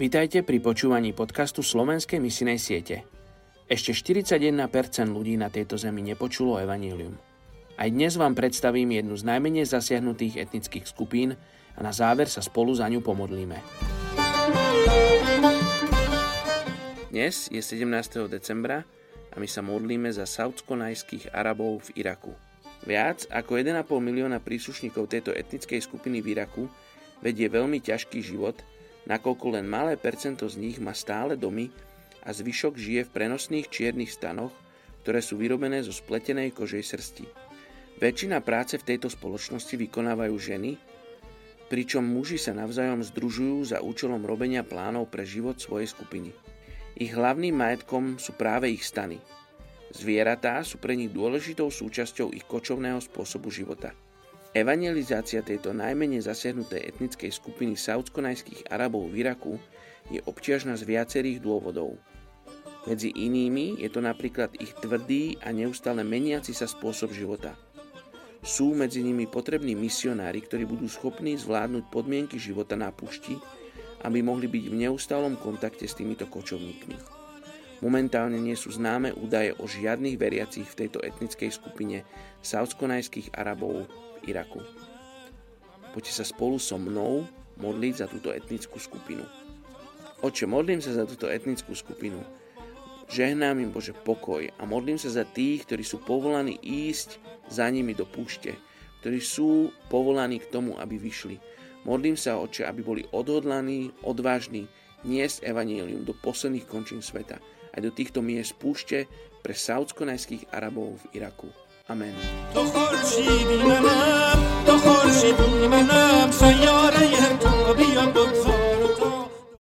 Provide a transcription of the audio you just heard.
Vítajte pri počúvaní podcastu Slovenskej misinej siete. Ešte 41% ľudí na tejto zemi nepočulo evanílium. Aj dnes vám predstavím jednu z najmenej zasiahnutých etnických skupín a na záver sa spolu za ňu pomodlíme. Dnes je 17. decembra a my sa modlíme za saudsko-najských Arabov v Iraku. Viac ako 1,5 milióna príslušníkov tejto etnickej skupiny v Iraku vedie veľmi ťažký život, nakoľko len malé percento z nich má stále domy a zvyšok žije v prenosných čiernych stanoch, ktoré sú vyrobené zo spletenej kožej srsti. Väčšina práce v tejto spoločnosti vykonávajú ženy, pričom muži sa navzájom združujú za účelom robenia plánov pre život svojej skupiny. Ich hlavným majetkom sú práve ich stany. Zvieratá sú pre nich dôležitou súčasťou ich kočovného spôsobu života. Evangelizácia tejto najmenej zasiahnutej etnickej skupiny saudsko-najských Arabov v Iraku je obťažná z viacerých dôvodov. Medzi inými je to napríklad ich tvrdý a neustále meniaci sa spôsob života. Sú medzi nimi potrební misionári, ktorí budú schopní zvládnuť podmienky života na púšti, aby mohli byť v neustálom kontakte s týmito kočovníkmi. Momentálne nie sú známe údaje o žiadnych veriacich v tejto etnickej skupine saudsko-najských Arabov Iraku. Poďte sa spolu so mnou modliť za túto etnickú skupinu. Oče, modlím sa za túto etnickú skupinu. Žehnám im Bože pokoj a modlím sa za tých, ktorí sú povolaní ísť za nimi do púšte, ktorí sú povolaní k tomu, aby vyšli. Modlím sa, Oče, aby boli odhodlaní, odvážni, niesť evanílium do posledných končín sveta, aj do týchto miest púšte pre saudsko-najských Arabov v Iraku. Amen.